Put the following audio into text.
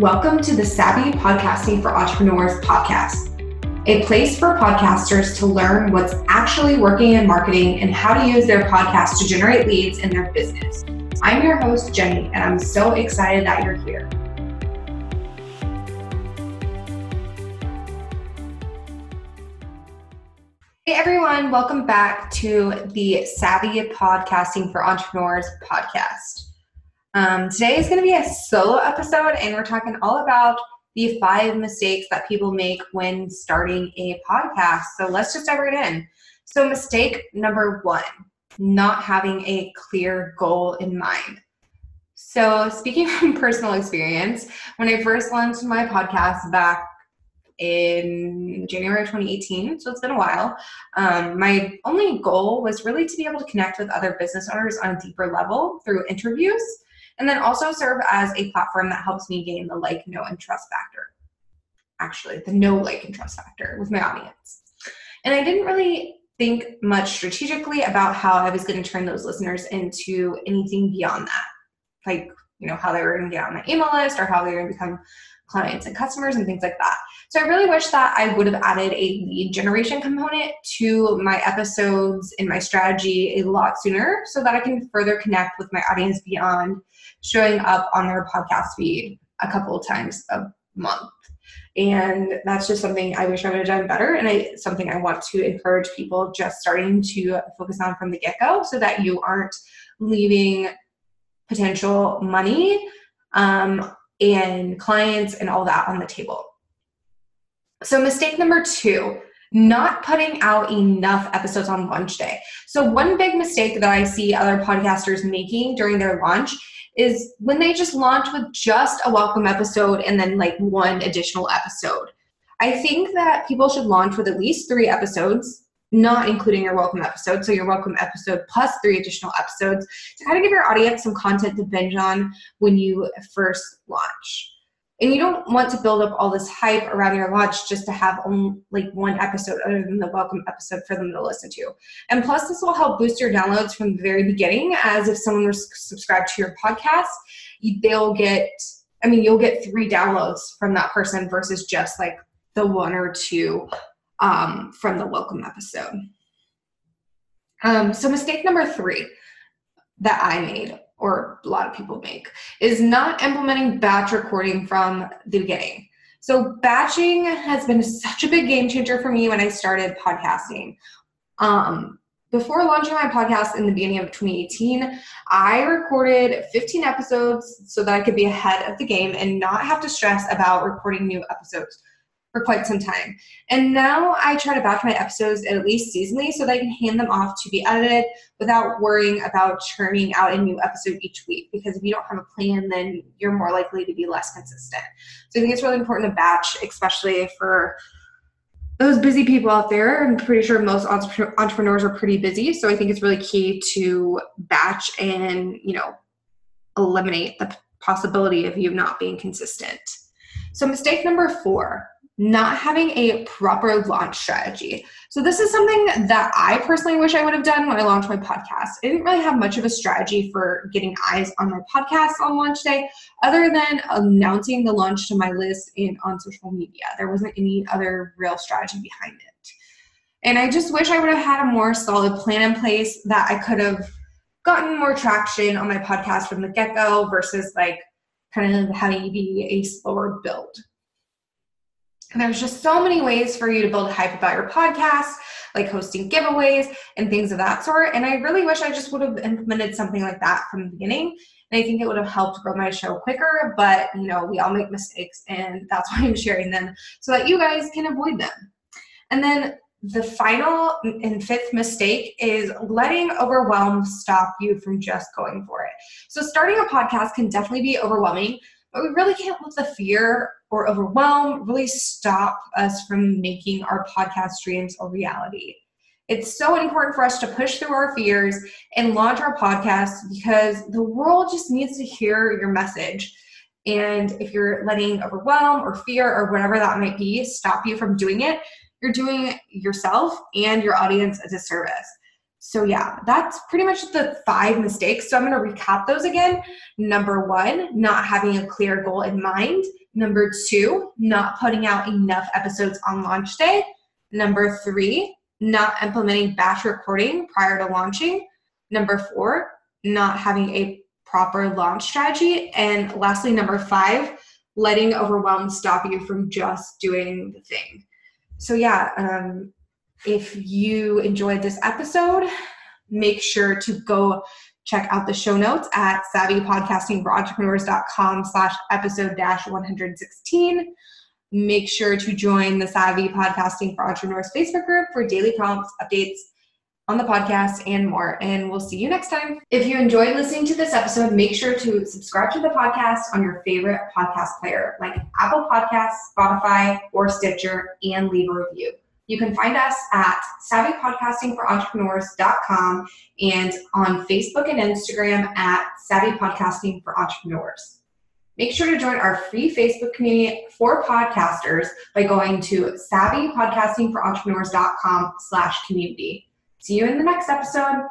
Welcome to the Savvy Podcasting for Entrepreneurs podcast, a place for podcasters to learn what's actually working in marketing and how to use their podcast to generate leads in their business. I'm your host, Jenny, and I'm so excited that you're here. Hey everyone, welcome back to the Savvy Podcasting for Entrepreneurs podcast. Um, today is going to be a solo episode, and we're talking all about the five mistakes that people make when starting a podcast. So let's just dive right in. So, mistake number one not having a clear goal in mind. So, speaking from personal experience, when I first launched my podcast back in January of 2018, so it's been a while. Um, my only goal was really to be able to connect with other business owners on a deeper level through interviews and then also serve as a platform that helps me gain the like, know, and trust factor. Actually, the know, like, and trust factor with my audience. And I didn't really think much strategically about how I was going to turn those listeners into anything beyond that. Like, you know, how they were going to get on my email list or how they were going to become clients and customers and things like that. So I really wish that I would have added a lead generation component to my episodes in my strategy a lot sooner so that I can further connect with my audience beyond showing up on their podcast feed a couple of times a month. And that's just something I wish I would have done better. And I, something I want to encourage people just starting to focus on from the get go so that you aren't leaving potential money um, and clients and all that on the table. So, mistake number two not putting out enough episodes on launch day. So, one big mistake that I see other podcasters making during their launch is when they just launch with just a welcome episode and then like one additional episode. I think that people should launch with at least three episodes not including your welcome episode. So, your welcome episode plus three additional episodes to kind of give your audience some content to binge on when you first launch. And you don't want to build up all this hype around your launch just to have only like one episode other than the welcome episode for them to listen to. And plus, this will help boost your downloads from the very beginning, as if someone was subscribed to your podcast, they'll get, I mean, you'll get three downloads from that person versus just like the one or two um, from the welcome episode. Um, so, mistake number three that I made, or a lot of people make, is not implementing batch recording from the beginning. So, batching has been such a big game changer for me when I started podcasting. Um, before launching my podcast in the beginning of 2018, I recorded 15 episodes so that I could be ahead of the game and not have to stress about recording new episodes for quite some time. And now I try to batch my episodes at least seasonally so that I can hand them off to be edited without worrying about churning out a new episode each week. Because if you don't have a plan, then you're more likely to be less consistent. So I think it's really important to batch, especially for those busy people out there. I'm pretty sure most entrepreneurs are pretty busy. So I think it's really key to batch and, you know, eliminate the possibility of you not being consistent. So, mistake number four not having a proper launch strategy. So, this is something that I personally wish I would have done when I launched my podcast. I didn't really have much of a strategy for getting eyes on my podcast on launch day, other than announcing the launch to my list and on social media. There wasn't any other real strategy behind it. And I just wish I would have had a more solid plan in place that I could have gotten more traction on my podcast from the get go versus like kind of having be a slower build. And there's just so many ways for you to build hype about your podcast, like hosting giveaways and things of that sort. And I really wish I just would have implemented something like that from the beginning. And I think it would have helped grow my show quicker. But, you know, we all make mistakes, and that's why I'm sharing them so that you guys can avoid them. And then the final and fifth mistake is letting overwhelm stop you from just going for it. So, starting a podcast can definitely be overwhelming, but we really can't let the fear or overwhelm really stop us from making our podcast dreams a reality. It's so important for us to push through our fears and launch our podcast because the world just needs to hear your message. And if you're letting overwhelm or fear or whatever that might be stop you from doing it, you're doing yourself and your audience a disservice. So, yeah, that's pretty much the five mistakes. So, I'm going to recap those again. Number one, not having a clear goal in mind. Number two, not putting out enough episodes on launch day. Number three, not implementing batch recording prior to launching. Number four, not having a proper launch strategy. And lastly, number five, letting overwhelm stop you from just doing the thing. So, yeah, um, if you enjoyed this episode, make sure to go check out the show notes at savvypodcastingforentrepreneurs.com slash episode dash 116. Make sure to join the Savvy Podcasting for Entrepreneurs Facebook group for daily prompts, updates on the podcast, and more. And we'll see you next time. If you enjoyed listening to this episode, make sure to subscribe to the podcast on your favorite podcast player like Apple Podcasts, Spotify, or Stitcher, and leave a review. You can find us at savvypodcastingforentrepreneurs.com and on Facebook and Instagram at Savvy Podcasting for Entrepreneurs. Make sure to join our free Facebook community for podcasters by going to savvypodcastingforentrepreneurs.com slash community. See you in the next episode.